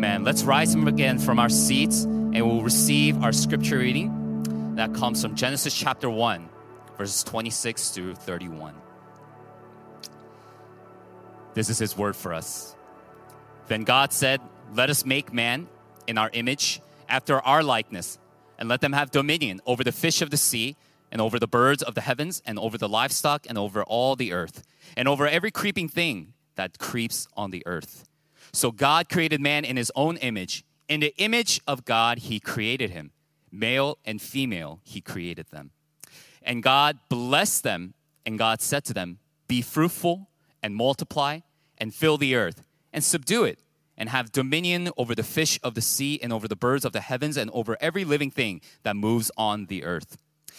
Amen. Let's rise again from our seats and we'll receive our scripture reading that comes from Genesis chapter 1, verses 26 to 31. This is his word for us. Then God said, Let us make man in our image, after our likeness, and let them have dominion over the fish of the sea, and over the birds of the heavens, and over the livestock, and over all the earth, and over every creeping thing that creeps on the earth. So God created man in his own image. In the image of God, he created him. Male and female, he created them. And God blessed them, and God said to them, Be fruitful and multiply and fill the earth and subdue it and have dominion over the fish of the sea and over the birds of the heavens and over every living thing that moves on the earth.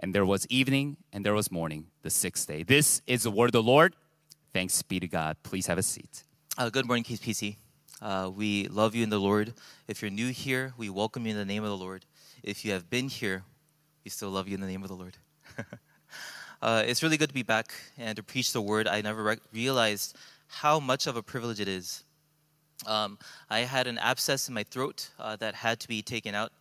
And there was evening and there was morning, the sixth day. This is the word of the Lord. Thanks be to God. Please have a seat. Uh, good morning, KCPC. Uh, we love you in the Lord. If you're new here, we welcome you in the name of the Lord. If you have been here, we still love you in the name of the Lord. uh, it's really good to be back and to preach the word. I never re- realized how much of a privilege it is. Um, I had an abscess in my throat uh, that had to be taken out.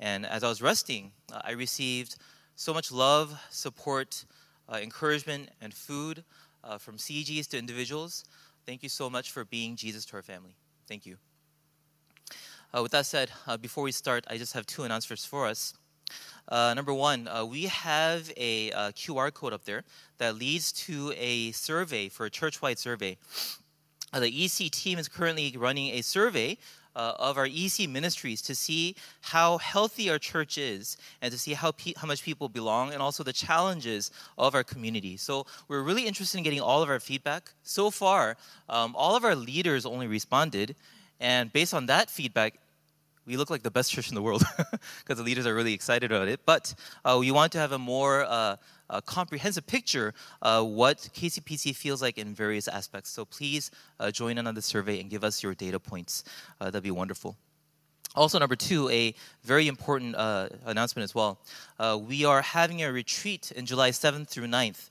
And as I was resting, uh, I received so much love, support, uh, encouragement, and food uh, from CGs to individuals. Thank you so much for being Jesus to our family. Thank you. Uh, with that said, uh, before we start, I just have two announcements for us. Uh, number one, uh, we have a QR code up there that leads to a survey for a church-wide survey. the EC team is currently running a survey uh, of our EC ministries to see how healthy our church is and to see how, pe- how much people belong and also the challenges of our community. So we're really interested in getting all of our feedback. So far, um, all of our leaders only responded, and based on that feedback, we look like the best church in the world because the leaders are really excited about it. But uh, we want to have a more uh, a comprehensive picture of what KCPC feels like in various aspects. So please uh, join in on the survey and give us your data points. Uh, that'd be wonderful. Also, number two, a very important uh, announcement as well. Uh, we are having a retreat in July 7th through 9th.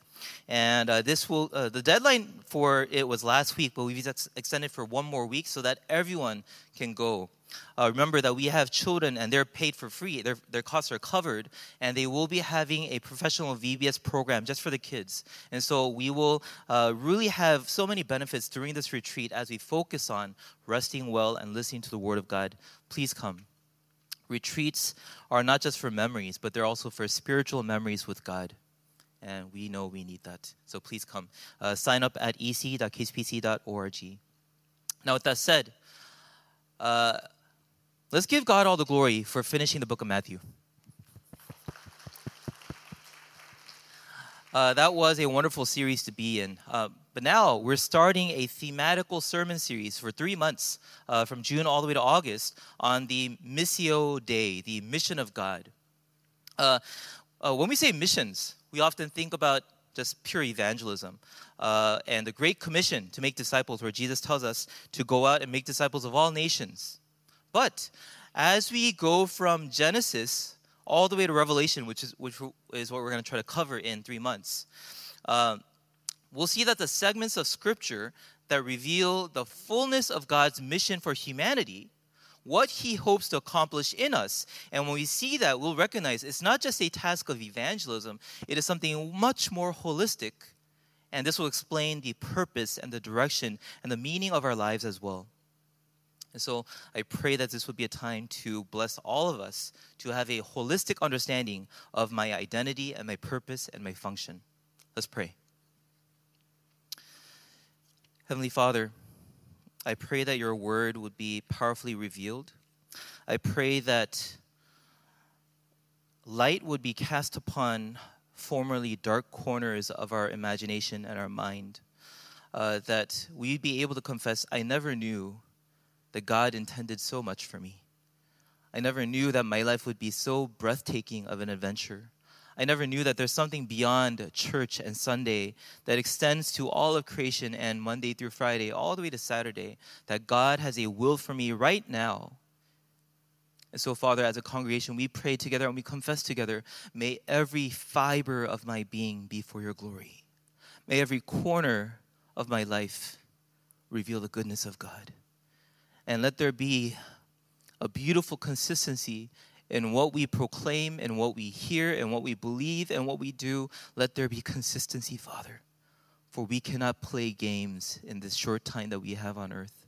And uh, this will, the deadline for it was last week, but we've ex- extended for one more week so that everyone can go. Uh, remember that we have children and they're paid for free. Their, their costs are covered, and they will be having a professional VBS program just for the kids. And so we will uh, really have so many benefits during this retreat as we focus on resting well and listening to the Word of God. Please come. Retreats are not just for memories, but they're also for spiritual memories with God and we know we need that. So please come. Uh, sign up at ec.kcpc.org. Now, with that said, uh, Let's give God all the glory for finishing the book of Matthew. Uh, that was a wonderful series to be in. Uh, but now we're starting a thematical sermon series for three months, uh, from June all the way to August, on the Missio Dei, the mission of God. Uh, uh, when we say missions, we often think about just pure evangelism uh, and the Great Commission to make disciples, where Jesus tells us to go out and make disciples of all nations. But as we go from Genesis all the way to Revelation, which is, which is what we're going to try to cover in three months, uh, we'll see that the segments of Scripture that reveal the fullness of God's mission for humanity, what He hopes to accomplish in us. And when we see that, we'll recognize it's not just a task of evangelism, it is something much more holistic. And this will explain the purpose and the direction and the meaning of our lives as well. And so I pray that this would be a time to bless all of us to have a holistic understanding of my identity and my purpose and my function. Let's pray. Heavenly Father, I pray that your word would be powerfully revealed. I pray that light would be cast upon formerly dark corners of our imagination and our mind. Uh, that we'd be able to confess, I never knew that God intended so much for me. I never knew that my life would be so breathtaking of an adventure. I never knew that there's something beyond church and Sunday that extends to all of creation and Monday through Friday, all the way to Saturday, that God has a will for me right now. And so, Father, as a congregation, we pray together and we confess together may every fiber of my being be for your glory. May every corner of my life reveal the goodness of God. And let there be a beautiful consistency in what we proclaim and what we hear and what we believe and what we do. Let there be consistency, Father. For we cannot play games in this short time that we have on earth.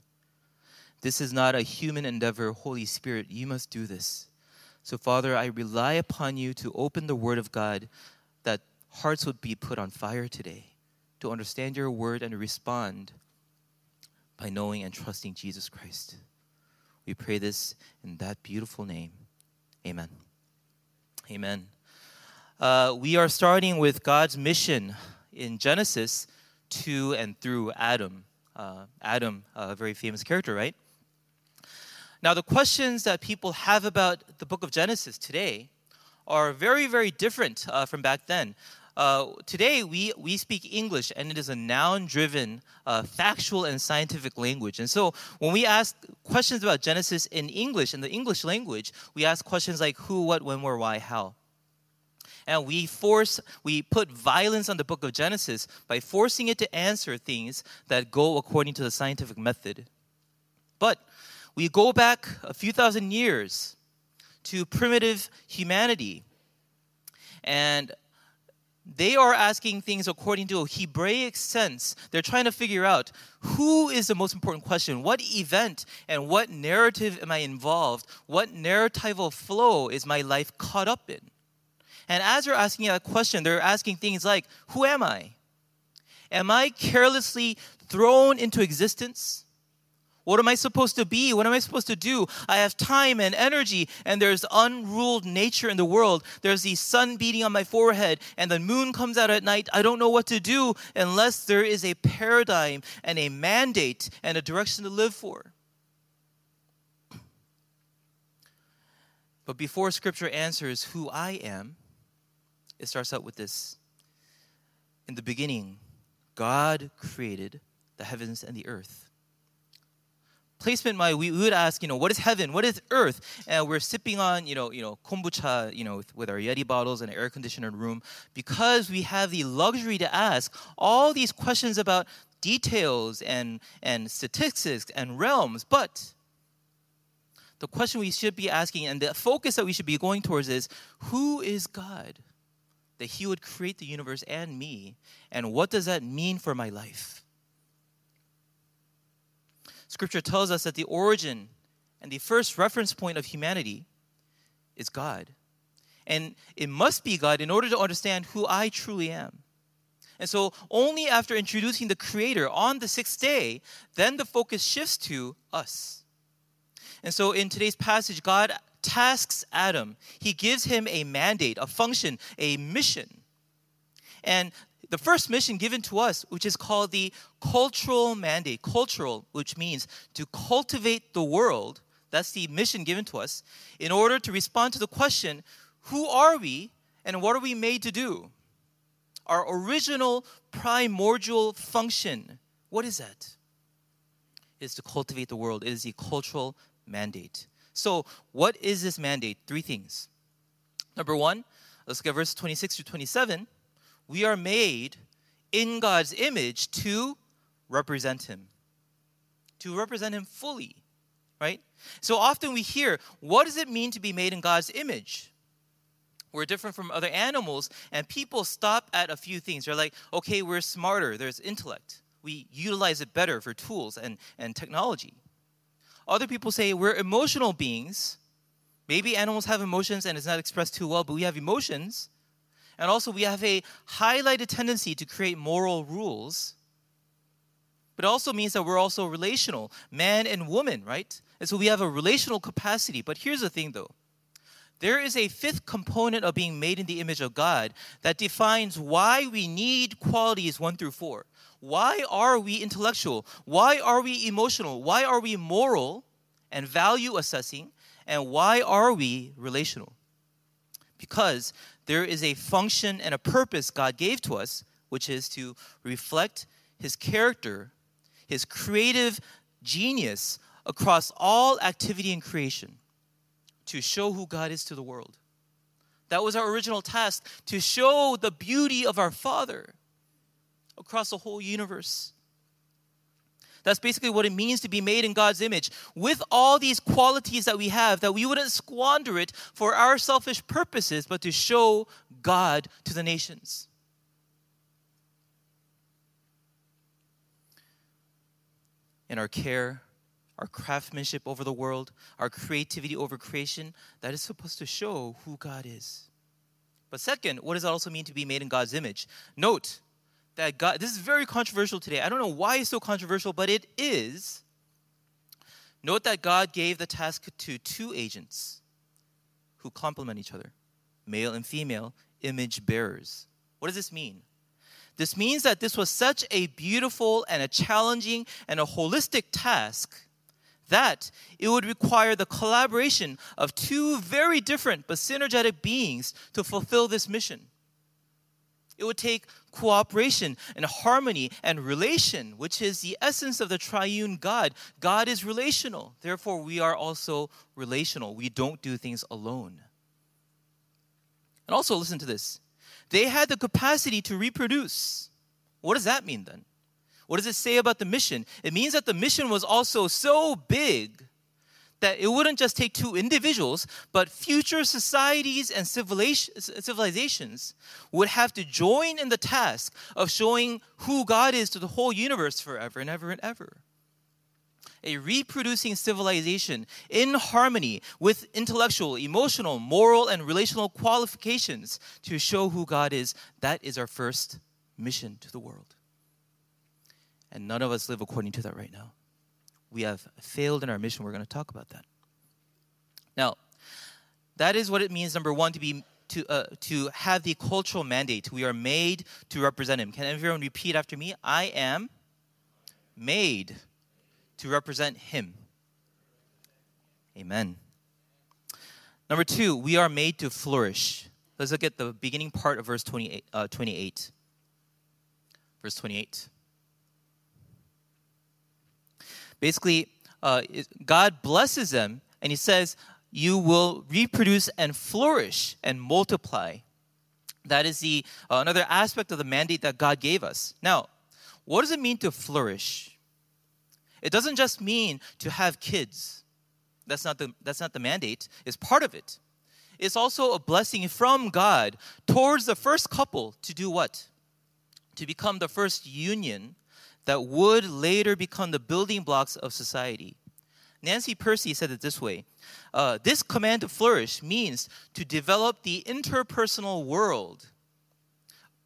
This is not a human endeavor. Holy Spirit, you must do this. So, Father, I rely upon you to open the Word of God that hearts would be put on fire today to understand your Word and respond by knowing and trusting Jesus Christ. We pray this in that beautiful name. Amen. Amen. Uh, we are starting with God's mission in Genesis to and through Adam. Uh, Adam, a very famous character, right? Now, the questions that people have about the book of Genesis today are very, very different uh, from back then. Uh, today, we, we speak English, and it is a noun driven, uh, factual, and scientific language. And so, when we ask questions about Genesis in English, in the English language, we ask questions like who, what, when, where, why, how. And we force, we put violence on the book of Genesis by forcing it to answer things that go according to the scientific method. But we go back a few thousand years to primitive humanity. And they are asking things according to a Hebraic sense. They're trying to figure out who is the most important question? What event and what narrative am I involved? What narratival flow is my life caught up in? And as they're asking that question, they're asking things like Who am I? Am I carelessly thrown into existence? What am I supposed to be? What am I supposed to do? I have time and energy, and there's unruled nature in the world. There's the sun beating on my forehead, and the moon comes out at night. I don't know what to do unless there is a paradigm and a mandate and a direction to live for. But before scripture answers who I am, it starts out with this In the beginning, God created the heavens and the earth placement my we would ask you know what is heaven? What is earth? And we're sipping on you know you know kombucha you know with, with our yeti bottles and air conditioned room because we have the luxury to ask all these questions about details and and statistics and realms. But the question we should be asking and the focus that we should be going towards is who is god that he would create the universe and me? And what does that mean for my life Scripture tells us that the origin and the first reference point of humanity is God. And it must be God in order to understand who I truly am. And so, only after introducing the Creator on the sixth day, then the focus shifts to us. And so, in today's passage, God tasks Adam, He gives him a mandate, a function, a mission. And the first mission given to us, which is called the cultural mandate, cultural, which means to cultivate the world. That's the mission given to us in order to respond to the question who are we and what are we made to do? Our original primordial function, what is that? It is to cultivate the world, it is the cultural mandate. So, what is this mandate? Three things. Number one, let's get verse 26 to 27 we are made in God's image to represent Him, to represent Him fully, right? So often we hear, what does it mean to be made in God's image? We're different from other animals, and people stop at a few things. They're like, okay, we're smarter, there's intellect. We utilize it better for tools and, and technology. Other people say we're emotional beings. Maybe animals have emotions and it's not expressed too well, but we have emotions. And also, we have a highlighted tendency to create moral rules. But it also means that we're also relational, man and woman, right? And so we have a relational capacity. But here's the thing though there is a fifth component of being made in the image of God that defines why we need qualities one through four. Why are we intellectual? Why are we emotional? Why are we moral and value assessing? And why are we relational? Because there is a function and a purpose God gave to us, which is to reflect His character, His creative genius across all activity and creation, to show who God is to the world. That was our original task to show the beauty of our Father across the whole universe. That's basically what it means to be made in God's image. With all these qualities that we have, that we wouldn't squander it for our selfish purposes, but to show God to the nations. In our care, our craftsmanship over the world, our creativity over creation, that is supposed to show who God is. But second, what does it also mean to be made in God's image? Note that God, this is very controversial today. I don't know why it's so controversial, but it is. Note that God gave the task to two agents who complement each other male and female image bearers. What does this mean? This means that this was such a beautiful and a challenging and a holistic task that it would require the collaboration of two very different but synergetic beings to fulfill this mission. It would take cooperation and harmony and relation, which is the essence of the triune God. God is relational. Therefore, we are also relational. We don't do things alone. And also, listen to this they had the capacity to reproduce. What does that mean then? What does it say about the mission? It means that the mission was also so big that it wouldn't just take two individuals, but future societies and civilizations would have to join in the task of showing who God is to the whole universe forever and ever and ever. A reproducing civilization in harmony with intellectual, emotional, moral, and relational qualifications to show who God is, that is our first mission to the world. And none of us live according to that right now we have failed in our mission. We're going to talk about that. Now, that is what it means. Number one, to be to uh, to have the cultural mandate. We are made to represent Him. Can everyone repeat after me? I am made to represent Him. Amen. Number two, we are made to flourish. Let's look at the beginning part of verse 28. Uh, 28. Verse 28. Basically, uh, God blesses them and He says, You will reproduce and flourish and multiply. That is the uh, another aspect of the mandate that God gave us. Now, what does it mean to flourish? It doesn't just mean to have kids. That's not the that's not the mandate. It's part of it. It's also a blessing from God towards the first couple to do what? To become the first union that would later become the building blocks of society. Nancy Pearcey said it this way uh, This command to flourish means to develop the interpersonal world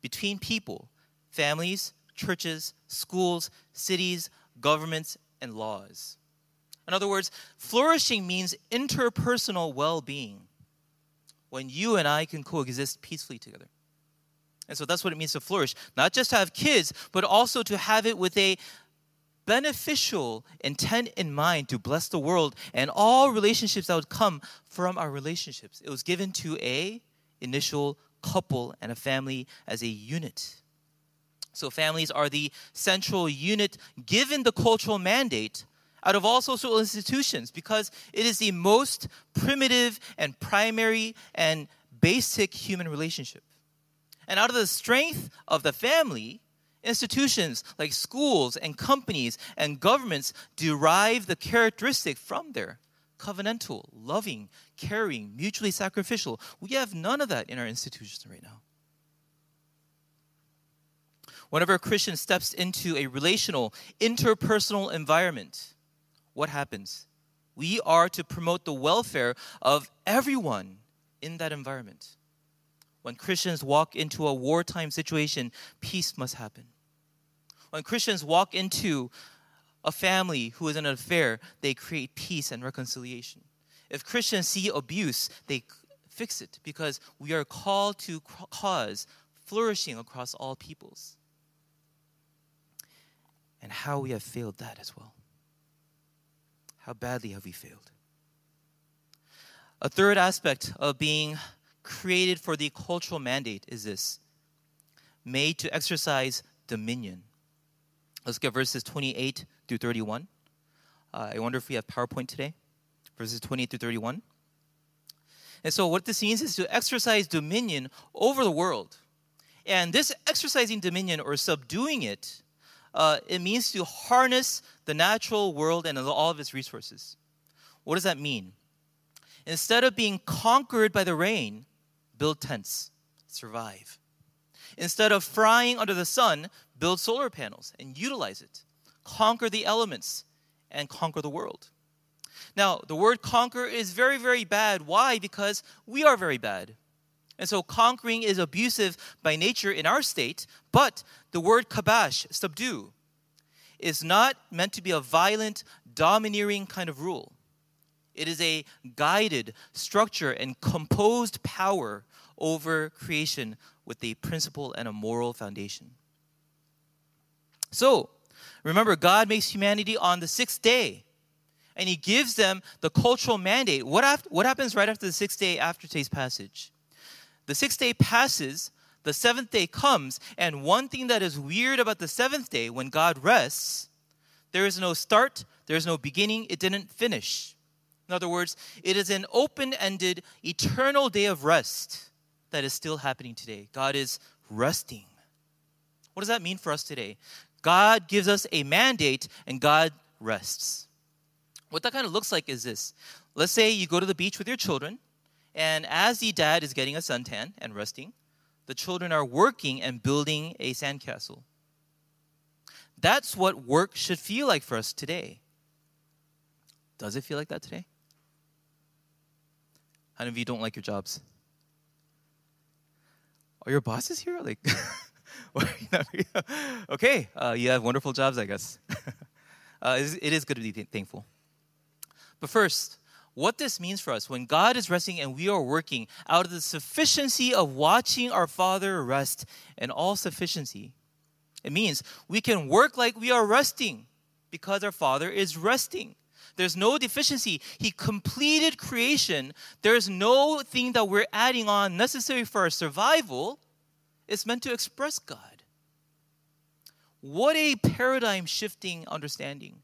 between people, families, churches, schools, cities, governments, and laws. In other words, flourishing means interpersonal well being when you and I can coexist peacefully together. And so that's what it means to flourish. Not just to have kids, but also to have it with a beneficial intent in mind to bless the world and all relationships that would come from our relationships. It was given to a initial couple and a family as a unit. So families are the central unit given the cultural mandate out of all social institutions because it is the most primitive and primary and basic human relationship. And out of the strength of the family, institutions like schools and companies and governments derive the characteristic from there covenantal, loving, caring, mutually sacrificial. We have none of that in our institutions right now. Whenever a Christian steps into a relational, interpersonal environment, what happens? We are to promote the welfare of everyone in that environment. When Christians walk into a wartime situation, peace must happen. When Christians walk into a family who is in an affair, they create peace and reconciliation. If Christians see abuse, they fix it because we are called to cause flourishing across all peoples. And how we have failed that as well. How badly have we failed? A third aspect of being created for the cultural mandate is this made to exercise dominion. Let's get verses 28 through 31. Uh, I wonder if we have PowerPoint today. Verses 28 through 31. And so, what this means is to exercise dominion over the world. And this exercising dominion or subduing it, uh, it means to harness the natural world and all of its resources. What does that mean? Instead of being conquered by the rain, build tents, survive. Instead of frying under the sun, build solar panels and utilize it. Conquer the elements and conquer the world. Now, the word conquer is very, very bad. Why? Because we are very bad. And so conquering is abusive by nature in our state, but the word kabash, subdue, is not meant to be a violent, domineering kind of rule. It is a guided structure and composed power over creation with a principle and a moral foundation. So, remember, God makes humanity on the sixth day, and He gives them the cultural mandate. What, af- what happens right after the sixth day after today's passage? The sixth day passes, the seventh day comes, and one thing that is weird about the seventh day, when God rests, there is no start, there is no beginning, it didn't finish. In other words, it is an open ended, eternal day of rest that is still happening today. God is resting. What does that mean for us today? God gives us a mandate and God rests. What that kind of looks like is this. Let's say you go to the beach with your children, and as the dad is getting a suntan and resting, the children are working and building a sandcastle. That's what work should feel like for us today. Does it feel like that today? How many of you don't like your jobs? Are your bosses here? Like, okay, uh, you have wonderful jobs, I guess. uh, it is good to be thankful. But first, what this means for us when God is resting and we are working out of the sufficiency of watching our Father rest and all sufficiency, it means we can work like we are resting because our Father is resting. There's no deficiency. He completed creation. There's no thing that we're adding on necessary for our survival. It's meant to express God. What a paradigm shifting understanding.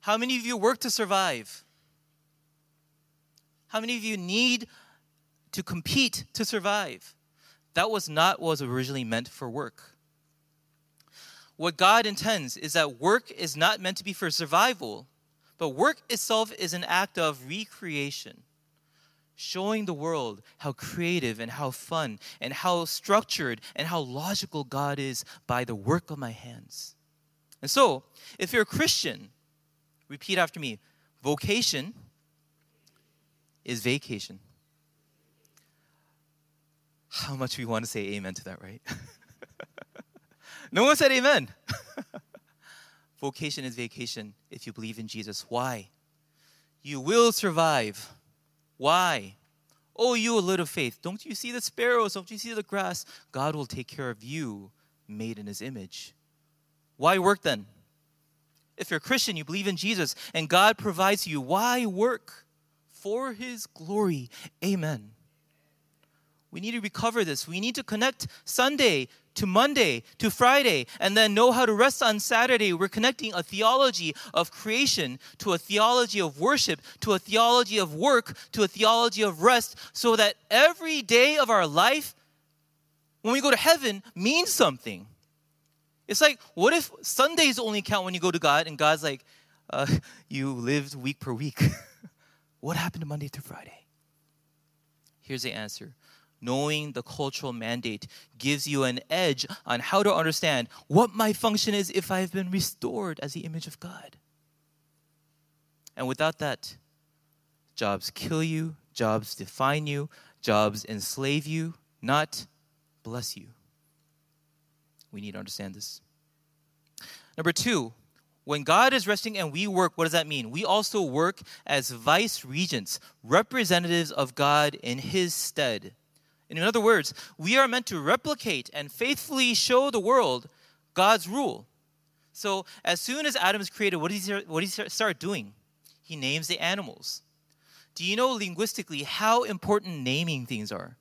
How many of you work to survive? How many of you need to compete to survive? That was not what was originally meant for work. What God intends is that work is not meant to be for survival, but work itself is an act of recreation, showing the world how creative and how fun and how structured and how logical God is by the work of my hands. And so, if you're a Christian, repeat after me vocation is vacation. How much we want to say amen to that, right? no one said amen. Vocation is vacation if you believe in Jesus. Why? You will survive. Why? Oh, you a little faith. Don't you see the sparrows? Don't you see the grass? God will take care of you, made in his image. Why work then? If you're a Christian, you believe in Jesus, and God provides you, why work? For his glory. Amen. We need to recover this. We need to connect Sunday to Monday to Friday and then know how to rest on Saturday. We're connecting a theology of creation to a theology of worship, to a theology of work, to a theology of rest, so that every day of our life, when we go to heaven, means something. It's like, what if Sundays only count when you go to God and God's like, uh, you lived week per week? what happened to Monday through Friday? Here's the answer knowing the cultural mandate gives you an edge on how to understand what my function is if I've been restored as the image of God. And without that, jobs kill you, jobs define you, jobs enslave you, not bless you. We need to understand this. Number two, when God is resting and we work, what does that mean? We also work as vice regents, representatives of God in His stead. In other words, we are meant to replicate and faithfully show the world God's rule. So, as soon as Adam is created, what does he, what does he start doing? He names the animals. Do you know linguistically how important naming things are?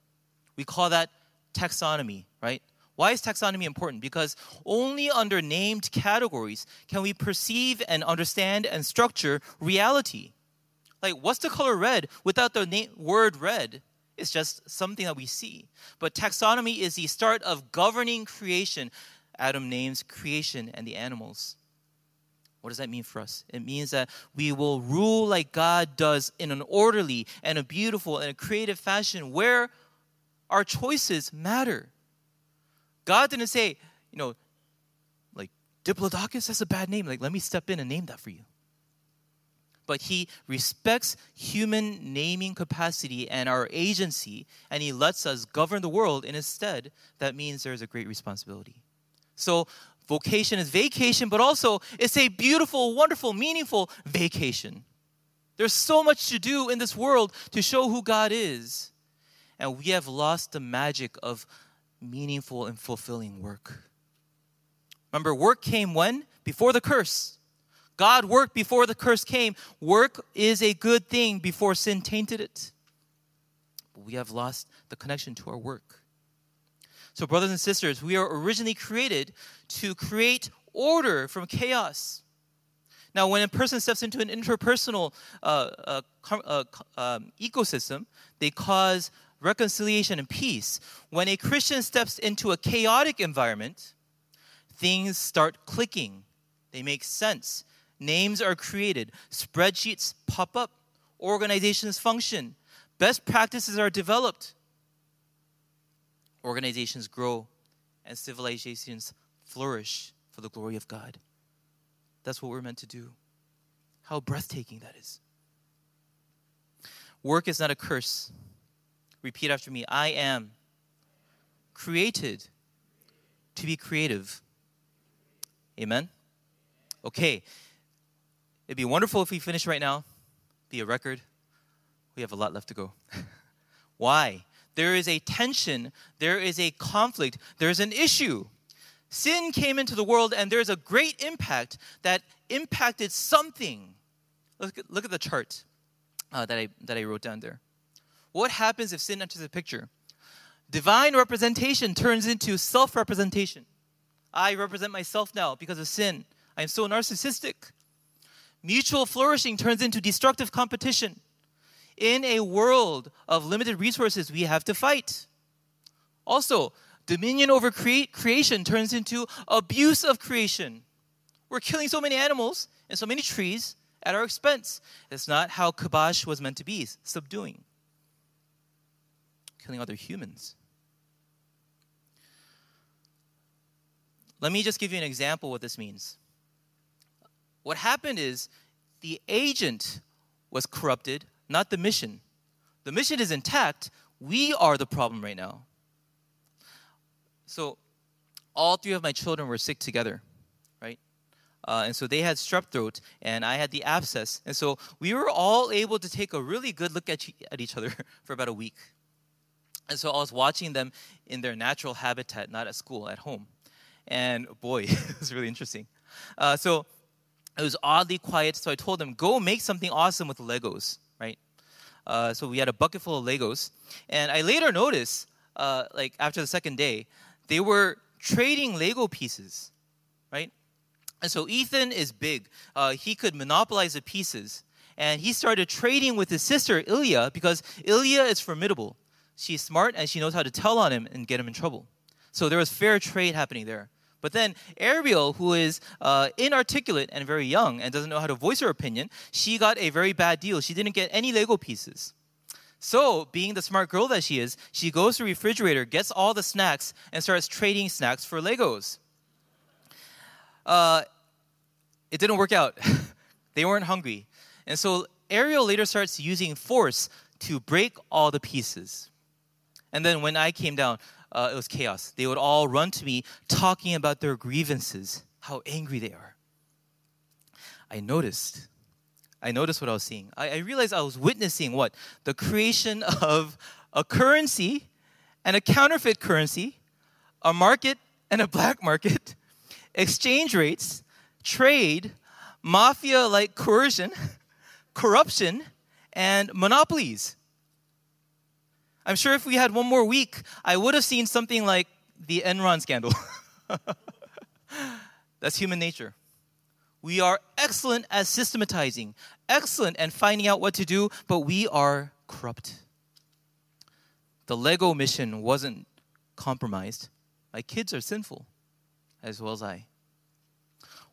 We call that taxonomy, right? Why is taxonomy important? Because only under named categories can we perceive and understand and structure reality. Like, what's the color red without the na- word red? It's just something that we see. But taxonomy is the start of governing creation. Adam names creation and the animals. What does that mean for us? It means that we will rule like God does in an orderly and a beautiful and a creative fashion where our choices matter. God didn't say, you know, like Diplodocus, that's a bad name. Like, let me step in and name that for you. But he respects human naming capacity and our agency, and he lets us govern the world. in his stead. that means there's a great responsibility. So, vocation is vacation, but also it's a beautiful, wonderful, meaningful vacation. There's so much to do in this world to show who God is. And we have lost the magic of meaningful and fulfilling work. Remember, work came when? Before the curse. God worked before the curse came. Work is a good thing before sin tainted it. But we have lost the connection to our work. So, brothers and sisters, we are originally created to create order from chaos. Now, when a person steps into an interpersonal uh, uh, uh, um, ecosystem, they cause reconciliation, and peace. When a Christian steps into a chaotic environment, things start clicking. They make sense. Names are created, spreadsheets pop up, organizations function, best practices are developed, organizations grow, and civilizations flourish for the glory of God. That's what we're meant to do. How breathtaking that is. Work is not a curse. Repeat after me I am created to be creative. Amen? Okay. It'd be wonderful if we finish right now, be a record. We have a lot left to go. Why? There is a tension, there is a conflict, there's an issue. Sin came into the world, and there's a great impact that impacted something. Look at, look at the chart uh, that, I, that I wrote down there. What happens if sin enters the picture? Divine representation turns into self representation. I represent myself now because of sin. I am so narcissistic. Mutual flourishing turns into destructive competition. In a world of limited resources, we have to fight. Also, dominion over cre- creation turns into abuse of creation. We're killing so many animals and so many trees at our expense. It's not how kabash was meant to be, subduing killing other humans. Let me just give you an example what this means. What happened is the agent was corrupted, not the mission. The mission is intact. We are the problem right now. So, all three of my children were sick together, right? Uh, and so they had strep throat, and I had the abscess. And so we were all able to take a really good look at, at each other for about a week. And so I was watching them in their natural habitat, not at school, at home. And boy, it was really interesting. Uh, so it was oddly quiet. So I told them, go make something awesome with Legos, right? Uh, so we had a bucket full of Legos. And I later noticed, uh, like after the second day, they were trading Lego pieces, right? And so Ethan is big. Uh, he could monopolize the pieces. And he started trading with his sister, Ilya, because Ilya is formidable she's smart and she knows how to tell on him and get him in trouble. So there was fair trade happening there. But then Ariel, who is uh, inarticulate and very young and doesn't know how to voice her opinion, she got a very bad deal. She didn't get any Lego pieces. So, being the smart girl that she is, she goes to the refrigerator, gets all the snacks, and starts trading snacks for Legos. Uh, it didn't work out. they weren't hungry. And so Ariel later starts using force to break all the pieces. And then when I came down, uh, it was chaos. They would all run to me talking about their grievances, how angry they are. I noticed. I noticed what I was seeing. I, I realized I was witnessing what? The creation of a currency and a counterfeit currency, a market and a black market, exchange rates, trade, mafia like coercion, corruption, and monopolies. I'm sure if we had one more week, I would have seen something like the Enron scandal. That's human nature. We are excellent at systematizing, excellent at finding out what to do, but we are corrupt. The Lego mission wasn't compromised. My kids are sinful, as well as I.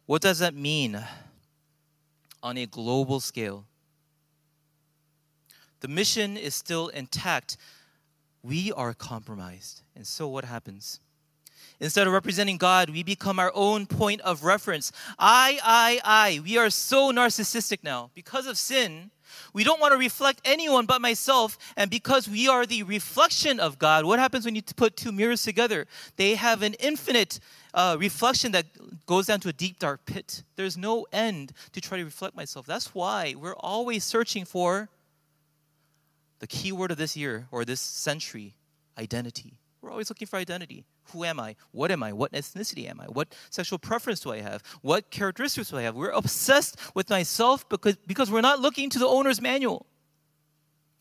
What does that mean on a global scale? The mission is still intact. We are compromised. And so what happens? Instead of representing God, we become our own point of reference. I, I, I. We are so narcissistic now. Because of sin, we don't want to reflect anyone but myself. And because we are the reflection of God, what happens when you put two mirrors together? They have an infinite uh, reflection that goes down to a deep, dark pit. There's no end to try to reflect myself. That's why we're always searching for the key word of this year or this century identity. We're always looking for identity. Who am I? What am I? What ethnicity am I? What sexual preference do I have? What characteristics do I have? We're obsessed with myself because, because we're not looking to the owner's manual.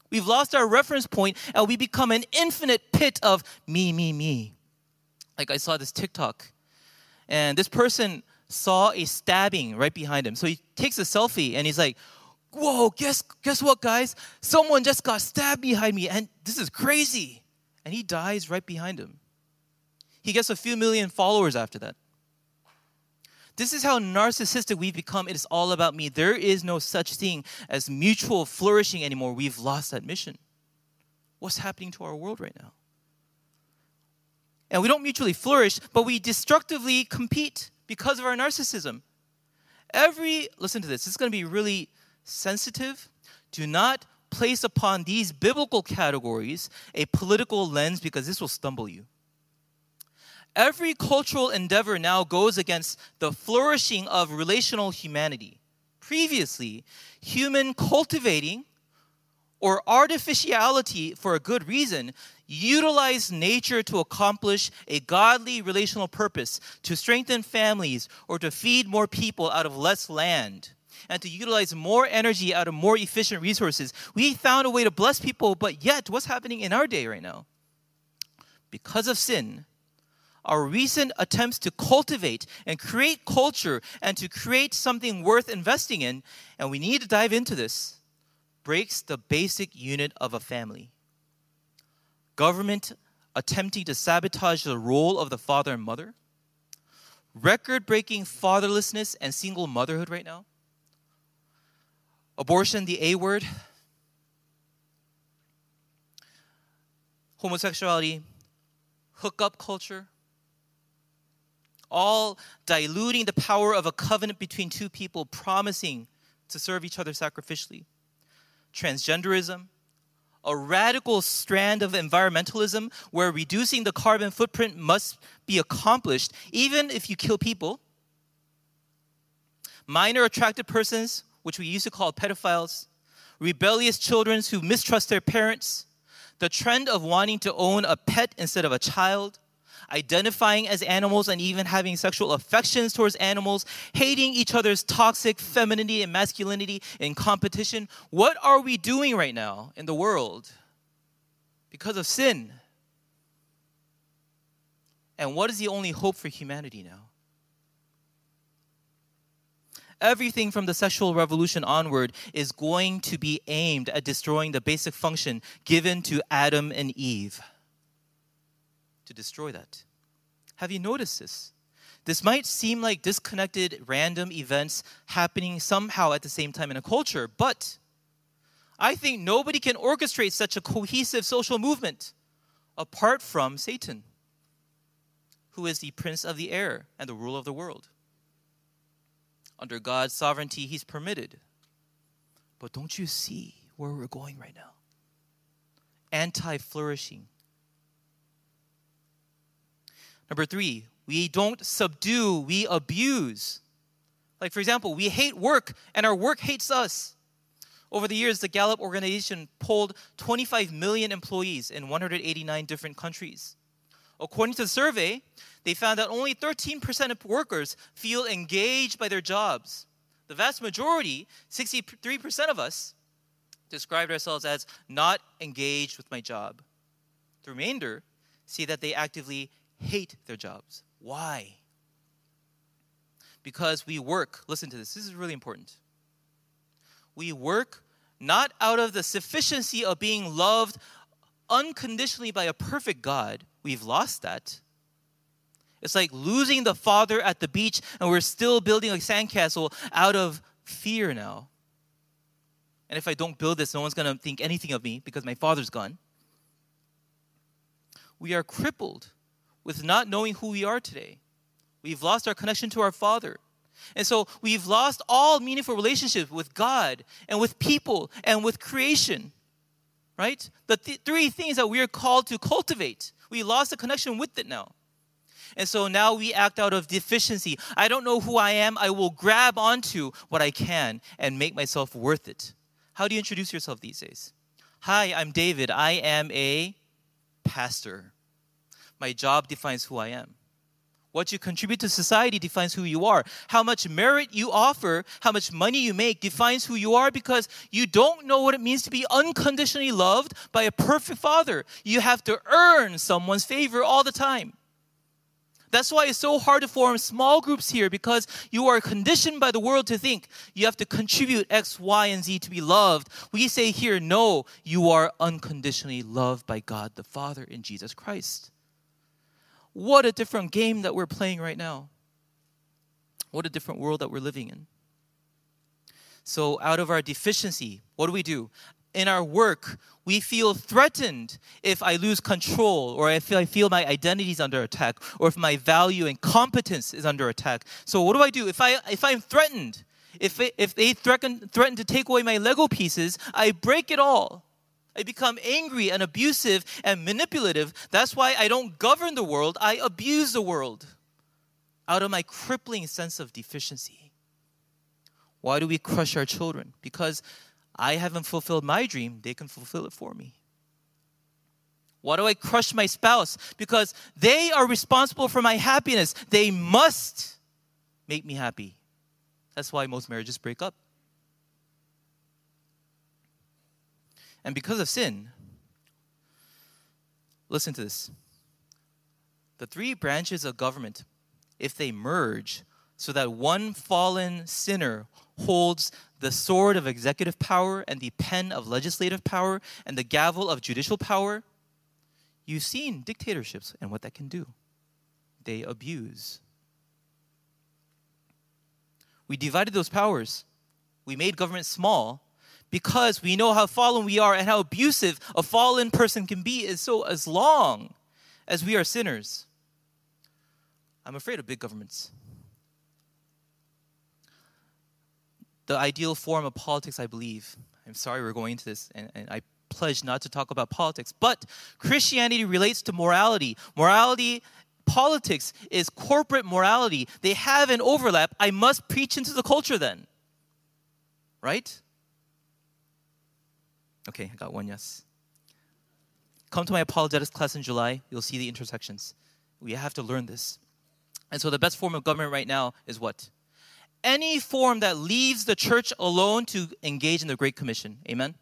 We've lost our reference point and we become an infinite pit of me, me, me. Like I saw this TikTok, and this person saw a stabbing right behind him. So he takes a selfie and he's like, Whoa, guess, guess what, guys? Someone just got stabbed behind me, and this is crazy and he dies right behind him. He gets a few million followers after that. This is how narcissistic we've become. It is all about me. There is no such thing as mutual flourishing anymore. We've lost that mission. What's happening to our world right now? And we don't mutually flourish, but we destructively compete because of our narcissism. Every, listen to this, this is going to be really sensitive. Do not place upon these biblical categories a political lens because this will stumble you. Every cultural endeavor now goes against the flourishing of relational humanity. Previously, human cultivating or artificiality for a good reason utilized nature to accomplish a godly relational purpose, to strengthen families, or to feed more people out of less land and to utilize more energy out of more efficient resources. We found a way to bless people, but yet, what's happening in our day right now? Because of sin, our recent attempts to cultivate and create culture and to create something worth investing in, and we need to dive into this, breaks the basic unit of a family. Government attempting to sabotage the role of the father and mother, record breaking fatherlessness and single motherhood right now, Abortion, the A word. Homosexuality, hookup culture. All diluting the power of a covenant between two people promising to serve each other sacrificially. Transgenderism, a radical strand of environmentalism where reducing the carbon footprint must be accomplished even if you kill people. Minor attracted persons which we used to call pedophiles, rebellious children who mistrust their parents, the trend of wanting to own a pet instead of a child, identifying as animals and even having sexual affections towards animals, hating each other's toxic femininity and masculinity in competition. What are we doing right now in the world because of sin? And what is the only hope for humanity now? Everything from the sexual revolution onward is going to be aimed at destroying the basic function given to Adam and Eve. To destroy that. Have you noticed this? This might seem like disconnected random events happening somehow at the same time in a culture, but I think nobody can orchestrate such a cohesive social movement apart from Satan, who is the prince of the air and the ruler of the world under God's sovereignty, He's permitted. But don't you see where we're going right now? Anti flourishing. Number three, we don't subdue, we abuse. Like, for example, we hate work and our work hates us. Over the years, the Gallup organization polled 25 million employees in 189 different countries. According to the survey, they found that only 13% of workers feel engaged by their jobs. The vast majority, 63% of us, described ourselves as not engaged with my job. The remainder see that they actively hate their jobs. Why? Because we work, listen to this, this is really important. We work not out of the sufficiency of being loved unconditionally by a perfect God. We've lost that. It's like losing the father at the beach, and we're still building a sandcastle out of fear now. And if I don't build this, no one's going to think anything of me because my father's gone. We are crippled with not knowing who we are today. We've lost our connection to our Father. And so we've lost all meaningful relationships with God and with people and with creation. Right? The th- three things that we are called to cultivate. We lost the connection with it now. And so now we act out of deficiency. I don't know who I am. I will grab onto what I can and make myself worth it. How do you introduce yourself these days? Hi, I'm David. I am a pastor. My job defines who I am. What you contribute to society defines who you are. How much merit you offer, how much money you make defines who you are because you don't know what it means to be unconditionally loved by a perfect father. You have to earn someone's favor all the time. That's why it's so hard to form small groups here because you are conditioned by the world to think you have to contribute X, Y, and Z to be loved. We say here, no, you are unconditionally loved by God the Father in Jesus Christ. What a different game that we're playing right now. What a different world that we're living in. So, out of our deficiency, what do we do? in our work, we feel threatened if I lose control or if I feel my identity is under attack or if my value and competence is under attack. So what do I do? If, I, if I'm threatened, if, it, if they threaten, threaten to take away my Lego pieces, I break it all. I become angry and abusive and manipulative. That's why I don't govern the world, I abuse the world out of my crippling sense of deficiency. Why do we crush our children? Because I haven't fulfilled my dream, they can fulfill it for me. Why do I crush my spouse? Because they are responsible for my happiness. They must make me happy. That's why most marriages break up. And because of sin, listen to this. The three branches of government, if they merge so that one fallen sinner holds the sword of executive power and the pen of legislative power and the gavel of judicial power, you've seen dictatorships and what that can do. They abuse. We divided those powers. We made government small because we know how fallen we are and how abusive a fallen person can be is so as long as we are sinners. I'm afraid of big governments. the ideal form of politics, I believe. I'm sorry we're going into this, and, and I pledge not to talk about politics. But Christianity relates to morality. Morality politics is corporate morality. They have an overlap. I must preach into the culture then. Right? Okay, I got one yes. Come to my apologetics class in July. You'll see the intersections. We have to learn this. And so the best form of government right now is what? any form that leaves the church alone to engage in the Great Commission. Amen?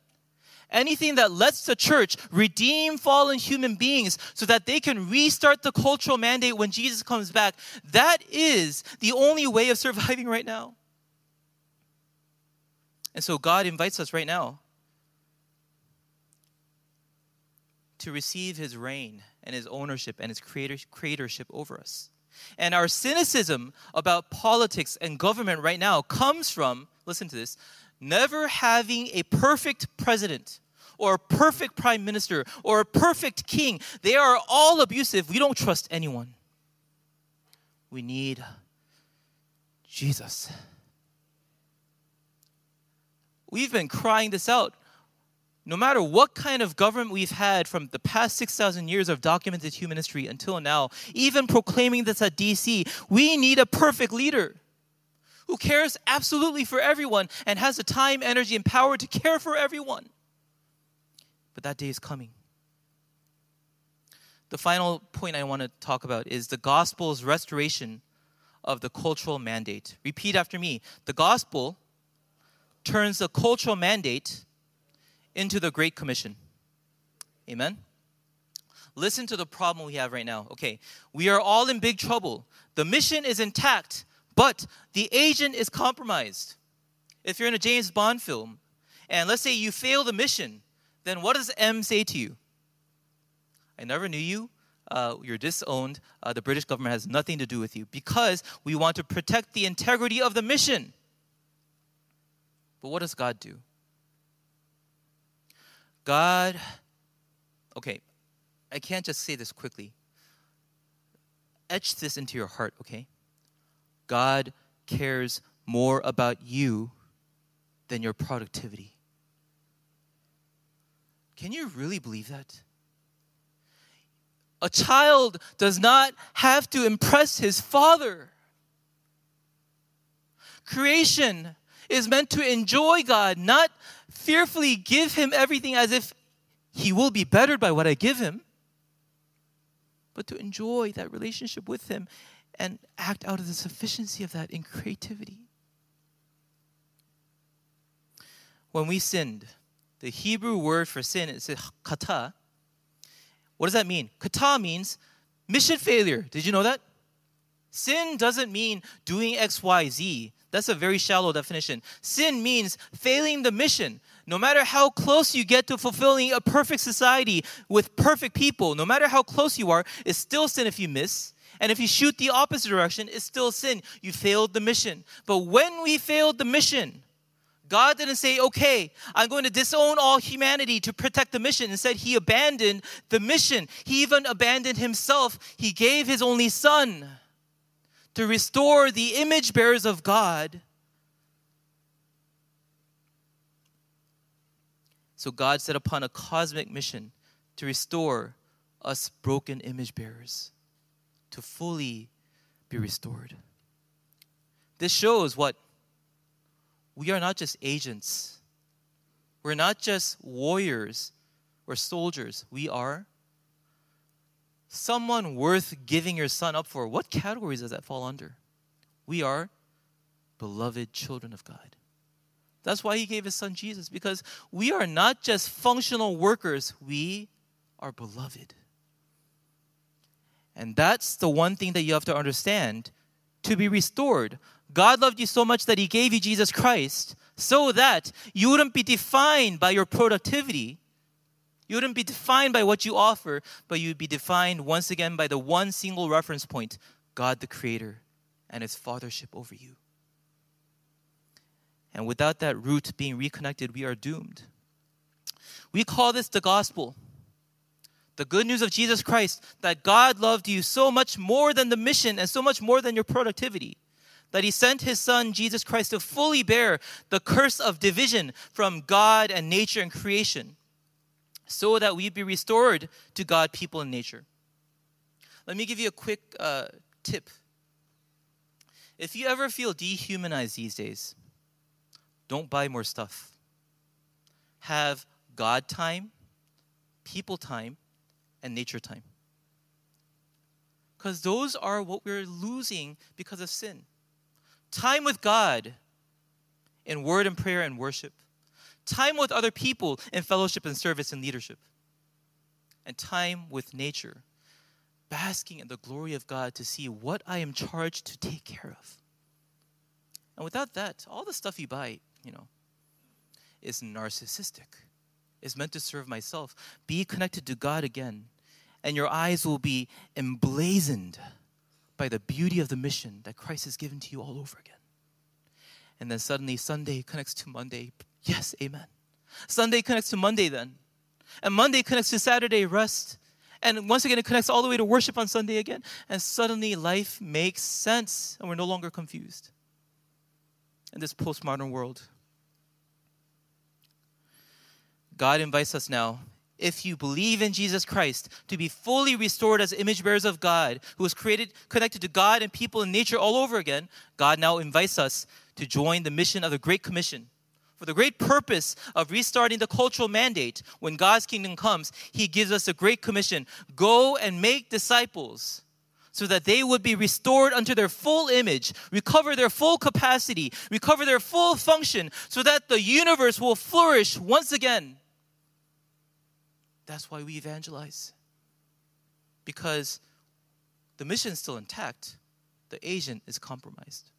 Anything that lets the church redeem fallen human beings so that they can restart the cultural mandate when Jesus comes back, that is the only way of surviving right now. And so God invites us right now to receive his reign and his ownership and his creator, creatorship over us. And our cynicism about politics and government right now comes from, listen to this, never having a perfect president or a perfect prime minister or a perfect king. They are all abusive. We don't trust anyone. We need Jesus. We've been crying this out no matter what kind of government we've had from the past 6,000 years of documented human history until now, even proclaiming this at DC, we need a perfect leader who cares absolutely for everyone and has the time, energy, and power to care for everyone. But that day is coming. The final point I want to talk about is the gospel's restoration of the cultural mandate. Repeat after me the gospel turns the cultural mandate into the Great Commission. Amen? Listen to the problem we have right now. Okay, we are all in big trouble. The mission is intact, but the agent is compromised. If you're in a James Bond film, and let's say you fail the mission, then what does M say to you? I never knew you. Uh, you're disowned. Uh, the British government has nothing to do with you because we want to protect the integrity of the mission. But what does God do? God, okay, I can't just say this quickly. Etch this into your heart, okay? God cares more about you than your productivity. Can you really believe that? A child does not have to impress his father. Creation is meant to enjoy God, not fearfully give him everything as if he will be bettered by what I give him, but to enjoy that relationship with him and act out of the sufficiency of that in creativity. When we sinned, the Hebrew word for sin is kata. What does that mean? Kata means mission failure. Did you know that? Sin doesn't mean doing X, Y, Z. That's a very shallow definition. Sin means failing the mission. No matter how close you get to fulfilling a perfect society with perfect people, no matter how close you are, it's still sin if you miss. And if you shoot the opposite direction, it's still sin. You failed the mission. But when we failed the mission, God didn't say, okay, I'm going to disown all humanity to protect the mission. Instead, He abandoned the mission. He even abandoned Himself. He gave His only Son to restore the image bearers of God. So God set upon a cosmic mission to restore us broken image bearers to fully be restored. This shows what we are not just agents. We're not just warriors or soldiers. We are someone worth giving your son up for. What categories does that fall under? We are beloved children of God. That's why he gave his son Jesus, because we are not just functional workers, we are beloved. And that's the one thing that you have to understand to be restored. God loved you so much that He gave you Jesus Christ so that you wouldn't be defined by your productivity. You wouldn't be defined by what you offer, but you'd be defined once again by the one single reference point God the Creator and His Fathership over you. And without that root being reconnected, we are doomed. We call this the gospel. The good news of Jesus Christ that God loved you so much more than the mission and so much more than your productivity that he sent his son Jesus Christ to fully bear the curse of division from God and nature and creation so that we'd be restored to God, people, and nature. Let me give you a quick uh, tip. If you ever feel dehumanized these days, don't buy more stuff. Have God time, people time, and nature time. Because those are what we're losing because of sin time with God in word and prayer and worship, time with other people in fellowship and service and leadership, and time with nature, basking in the glory of God to see what I am charged to take care of. And without that, all the stuff you buy, you know, is narcissistic. Is meant to serve myself. Be connected to God again, and your eyes will be emblazoned by the beauty of the mission that Christ has given to you all over again. And then suddenly Sunday connects to Monday. Yes, amen. Sunday connects to Monday then. And Monday connects to Saturday rest. And once again, it connects all the way to worship on Sunday again. And suddenly life makes sense and we're no longer confused in this postmodern world. God invites us now if you believe in Jesus Christ, to be fully restored as image bearers of God, who was created, connected to God and people and nature all over again, God now invites us to join the mission of the Great Commission. For the great purpose of restarting the cultural mandate, when God's kingdom comes, He gives us a great commission go and make disciples so that they would be restored unto their full image, recover their full capacity, recover their full function, so that the universe will flourish once again That's why we evangelize. Because the mission is still intact, the agent is compromised.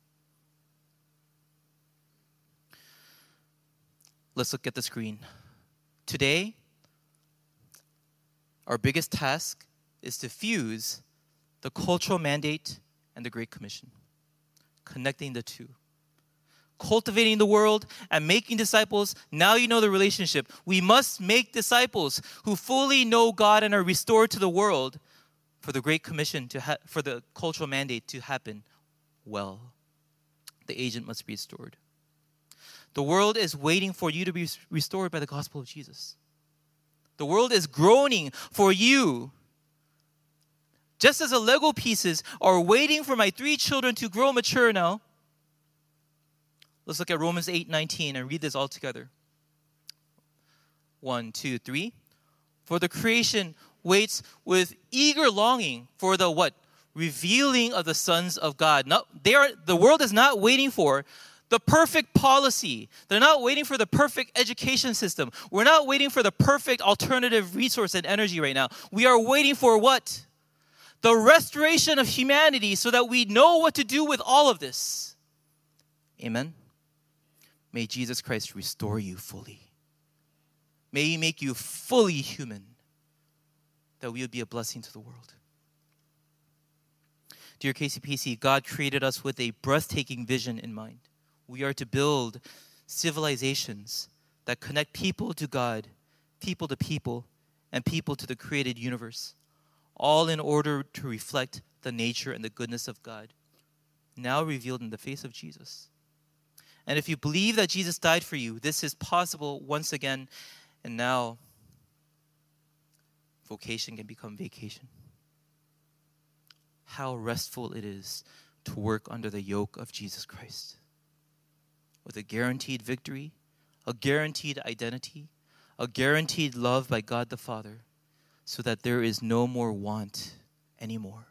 Let's look at the screen. Today, our biggest task is to fuse the cultural mandate and the Great Commission, connecting the two. Cultivating the world and making disciples, now you know the relationship. We must make disciples who fully know God and are restored to the world for the Great Commission, to ha- for the cultural mandate to happen well. The agent must be restored. The world is waiting for you to be restored by the gospel of Jesus. The world is groaning for you. Just as the Lego pieces are waiting for my three children to grow mature now. Let's look at Romans 8 19 and read this all together. One, two, three. For the creation waits with eager longing for the what? Revealing of the sons of God. No, they are, the world is not waiting for the perfect policy. They're not waiting for the perfect education system. We're not waiting for the perfect alternative resource and energy right now. We are waiting for what? The restoration of humanity so that we know what to do with all of this. Amen. May Jesus Christ restore you fully. May He make you fully human, that we would be a blessing to the world. Dear KCPC, God created us with a breathtaking vision in mind. We are to build civilizations that connect people to God, people to people, and people to the created universe, all in order to reflect the nature and the goodness of God, now revealed in the face of Jesus. And if you believe that Jesus died for you, this is possible once again, and now vocation can become vacation. How restful it is to work under the yoke of Jesus Christ with a guaranteed victory, a guaranteed identity, a guaranteed love by God the Father, so that there is no more want anymore.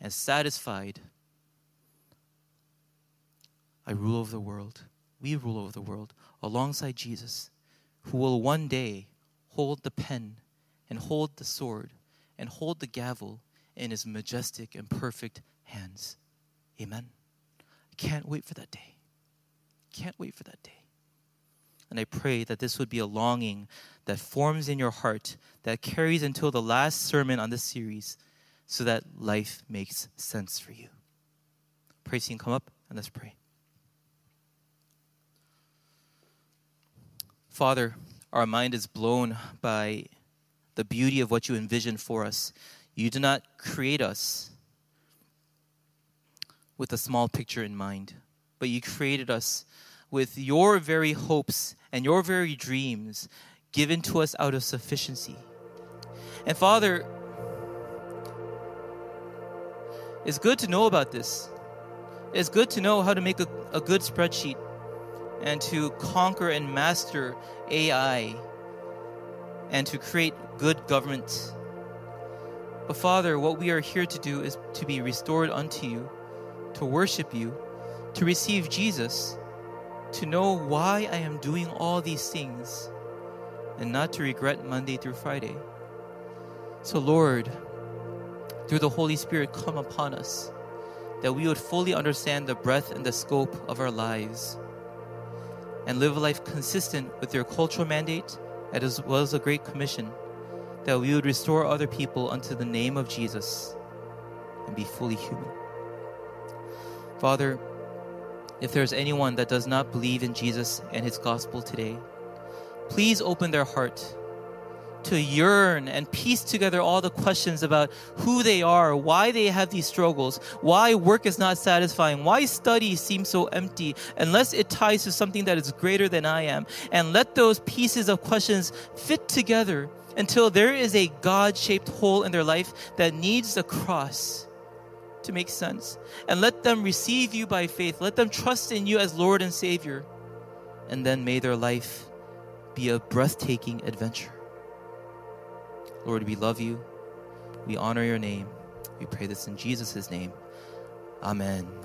And satisfied, I rule over the world. We rule over the world alongside Jesus, who will one day hold the pen and hold the sword and hold the gavel in his majestic and perfect hands. Amen. I can't wait for that day. Can't wait for that day. And I pray that this would be a longing that forms in your heart, that carries until the last sermon on this series, so that life makes sense for you. Praise team, come up and let's pray. Father, our mind is blown by the beauty of what you envisioned for us. You do not create us with a small picture in mind, but you created us with your very hopes and your very dreams given to us out of sufficiency. And Father, it's good to know about this. It's good to know how to make a, a good spreadsheet and to conquer and master AI and to create good government. But Father, what we are here to do is to be restored unto you, to worship you, to receive Jesus to know why I am doing all these things and not to regret Monday through Friday. So, Lord, through the Holy Spirit, come upon us that we would fully understand the breadth and the scope of our lives and live a life consistent with your cultural mandate as well as the Great Commission, that we would restore other people unto the name of Jesus and be fully human. Father, if there's anyone that does not believe in Jesus and his gospel today, please open their heart to yearn and piece together all the questions about who they are, why they have these struggles, why work is not satisfying, why study seems so empty, unless it ties to something that is greater than I am. And let those pieces of questions fit together until there is a God shaped hole in their life that needs the cross to make sense. And let them receive you by faith. Let them trust in you as Lord and Savior. And then may their life be a breathtaking adventure. Lord, we love you. We honor your name. We pray this in Jesus' name. Amen.